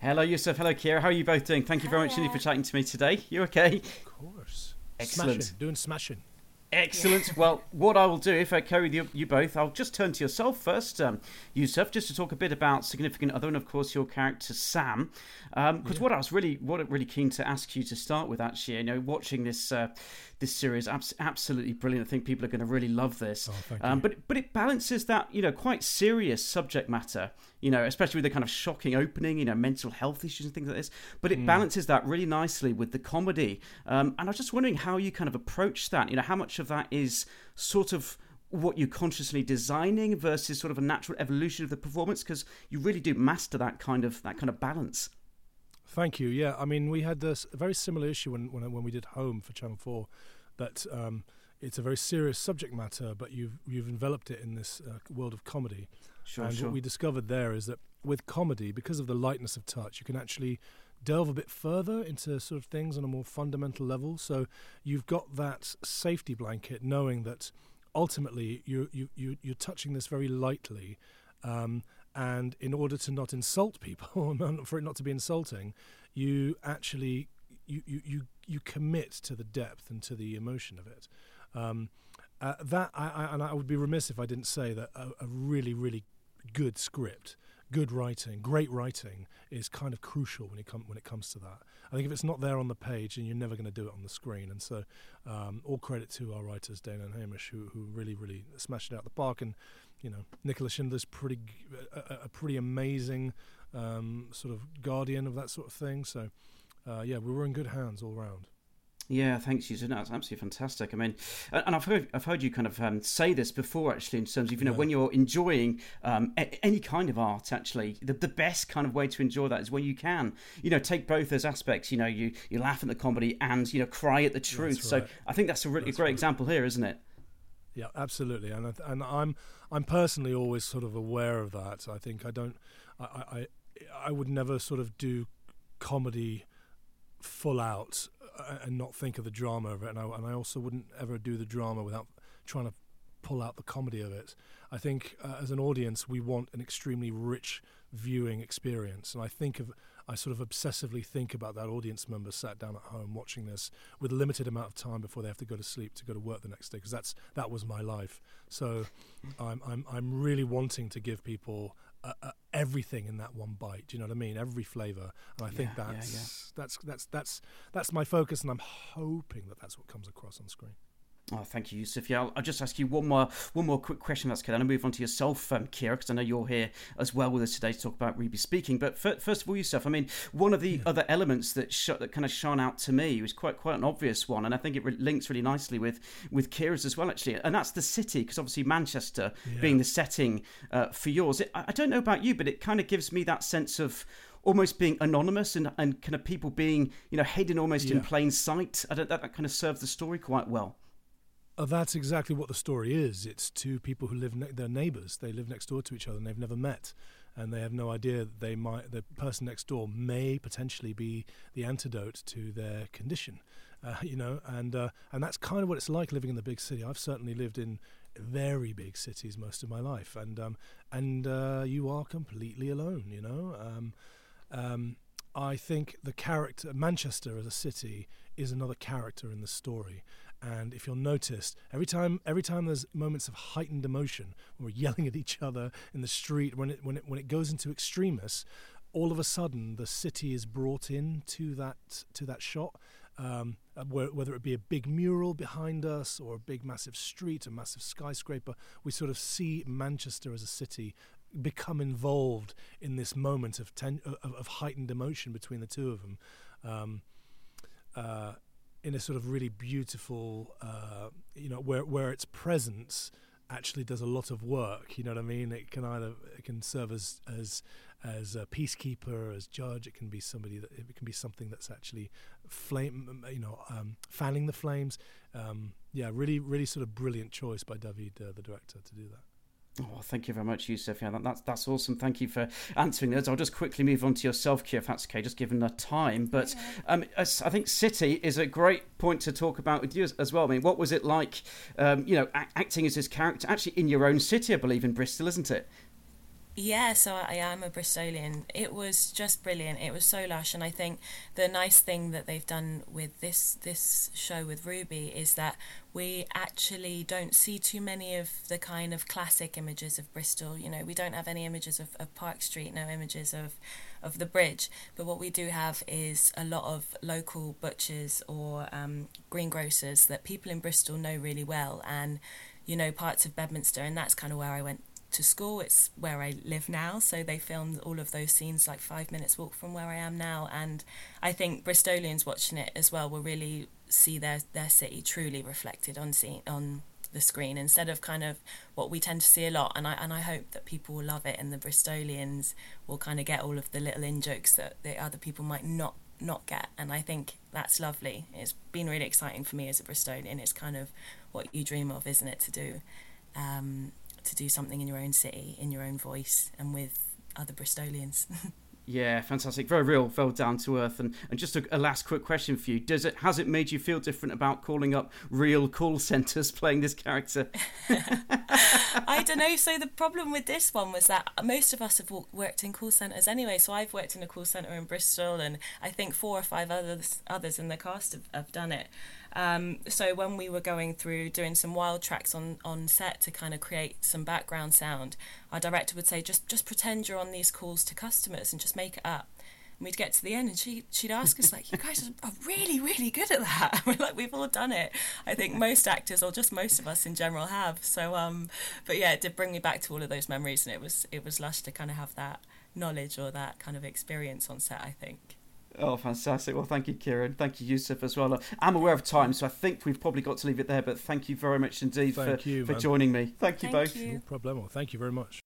Hello, Youssef. Hello, Kiera. How are you both doing? Thank you very much indeed for chatting to me today. You okay? Of course. Excellent. Smashing, doing smashing. Excellent. Well, what I will do, if I carry you, you both, I'll just turn to yourself first, um, Youssef, just to talk a bit about significant other, and of course your character Sam. Because um, yeah. what I was really, what I'm really keen to ask you to start with, actually, you know, watching this uh, this series, abs- absolutely brilliant. I think people are going to really love this. Oh, um, but but it balances that, you know, quite serious subject matter, you know, especially with the kind of shocking opening, you know, mental health issues and things like this. But it mm. balances that really nicely with the comedy. Um, and I was just wondering how you kind of approach that. You know, how much of that is sort of what you're consciously designing versus sort of a natural evolution of the performance because you really do master that kind of that kind of balance Thank you. Yeah, I mean, we had this very similar issue when when, when we did Home for Channel Four, that um, it's a very serious subject matter, but you've you've enveloped it in this uh, world of comedy. Sure, and sure. what we discovered there is that with comedy, because of the lightness of touch, you can actually delve a bit further into sort of things on a more fundamental level. So you've got that safety blanket, knowing that ultimately you you, you you're touching this very lightly. Um, and in order to not insult people, for it not to be insulting, you actually you you you, you commit to the depth and to the emotion of it. Um, uh, that I, I, and I would be remiss if I didn't say that a, a really really good script good writing, great writing is kind of crucial when it when it comes to that. I think if it's not there on the page, then you're never going to do it on the screen. And so, um, all credit to our writers, Dana and Hamish, who who really really smashed it out the park. And you know, Nicola Shindler's pretty a, a pretty amazing um, sort of guardian of that sort of thing. So, uh, yeah, we were in good hands all round. Yeah, thanks, Susan. That's absolutely fantastic. I mean, and I've heard, I've heard you kind of um, say this before, actually, in terms of, you know, yeah. when you're enjoying um, a- any kind of art, actually, the, the best kind of way to enjoy that is when you can, you know, take both those aspects. You know, you, you laugh at the comedy and, you know, cry at the truth. Right. So I think that's a really that's great right. example here, isn't it? Yeah, absolutely, and and I'm I'm personally always sort of aware of that. I think I don't, I I, I would never sort of do comedy full out and not think of the drama of it. And I, and I also wouldn't ever do the drama without trying to pull out the comedy of it. I think uh, as an audience, we want an extremely rich viewing experience. And I think of, I sort of obsessively think about that audience member sat down at home watching this with a limited amount of time before they have to go to sleep to go to work the next day because that's that was my life. So I'm I'm I'm really wanting to give people uh, uh, everything in that one bite. Do you know what I mean? Every flavour, and I think that's, yeah, yeah. that's that's that's that's my focus, and I'm hoping that that's what comes across on screen. Oh, thank you, Youssef. Yeah, I'll, I'll, just ask you one more one more quick question. That's good. I'm going to move on to yourself, um, Kiera, because I know you're here as well with us today to talk about Ruby speaking. But first of all, Youssef, I mean, one of the yeah. other elements that sh- that kind of shone out to me was quite quite an obvious one, and I think it re- links really nicely with with Kiera's as well, actually. And that's the city, because obviously Manchester yeah. being the setting uh, for yours. It, I don't know about you, but it kind of gives me that sense of almost being anonymous and, and kind of people being you know hidden almost yeah. in plain sight. I don't that, that kind of serves the story quite well. Uh, that's exactly what the story is. It's two people who live, ne- they're neighbours. They live next door to each other and they've never met. And they have no idea that they might, the person next door may potentially be the antidote to their condition. Uh, you know, and uh, and that's kind of what it's like living in the big city. I've certainly lived in very big cities most of my life, and um, and uh, you are completely alone. You know, um, um, I think the character Manchester as a city is another character in the story, and if you'll notice, every time every time there's moments of heightened emotion, when we're yelling at each other in the street, when it when it when it goes into extremis, all of a sudden the city is brought in to that to that shot. Um, uh, whether it be a big mural behind us or a big massive street, a massive skyscraper, we sort of see Manchester as a city become involved in this moment of, ten, of, of heightened emotion between the two of them. Um, uh, in a sort of really beautiful, uh, you know, where where its presence actually does a lot of work. You know what I mean? It can either it can serve as as as a peacekeeper, as judge. It can be somebody that it can be something that's actually flame, you know, um, fanning the flames. Um, yeah, really, really sort of brilliant choice by David, uh, the director, to do that. Oh, thank you very much, Youssef. Yeah, that, that's that's awesome. Thank you for answering those. I'll just quickly move on to yourself, Kiera, if that's okay, just given the time. But um, I think City is a great point to talk about with you as, as well. I mean, what was it like, um, you know, acting as this character actually in your own city, I believe, in Bristol, isn't it? Yeah, so I am a Bristolian. It was just brilliant. It was so lush, and I think the nice thing that they've done with this this show with Ruby is that we actually don't see too many of the kind of classic images of Bristol. You know, we don't have any images of, of Park Street, no images of of the bridge. But what we do have is a lot of local butchers or um, greengrocers that people in Bristol know really well, and you know parts of Bedminster, and that's kind of where I went to school. It's where I live now, so they filmed all of those scenes like five minutes walk from where I am now, and I think Bristolians watching it as well will really see their their city truly reflected on scene on the screen instead of kind of what we tend to see a lot. And I and I hope that people will love it and the Bristolians will kind of get all of the little in jokes that the other people might not not get. And I think that's lovely. It's been really exciting for me as a Bristolian. It's kind of what you dream of isn't it to do um, to do something in your own city, in your own voice, and with other Bristolians. Yeah, fantastic. Very real, very down to earth. And, and just a, a, last quick question for you: Does it has it made you feel different about calling up real call centres playing this character? I don't know. So the problem with this one was that most of us have worked in call centres anyway. So I've worked in a call centre in Bristol, and I think four or five others others in the cast have, have done it. Um, so when we were going through doing some wild tracks on, on set to kind of create some background sound, our director would say, just just pretend you're on these calls to customers and just make it up. And we'd get to the end and she, she'd ask us, like, you guys are really, really good at that. we're like, we've all done it. I think most actors, or just most of us in general, have. So, um, but yeah, it did bring me back to all of those memories and it was, it was lush to kind of have that knowledge or that kind of experience on set, I think. Oh, fantastic. Well, thank you, Kieran. Thank you, Youssef, as well. I'm aware of time, so I think we've probably got to leave it there, but thank you very much indeed thank for, you, for joining me. Thank you thank both. You. No problem. Thank you very much.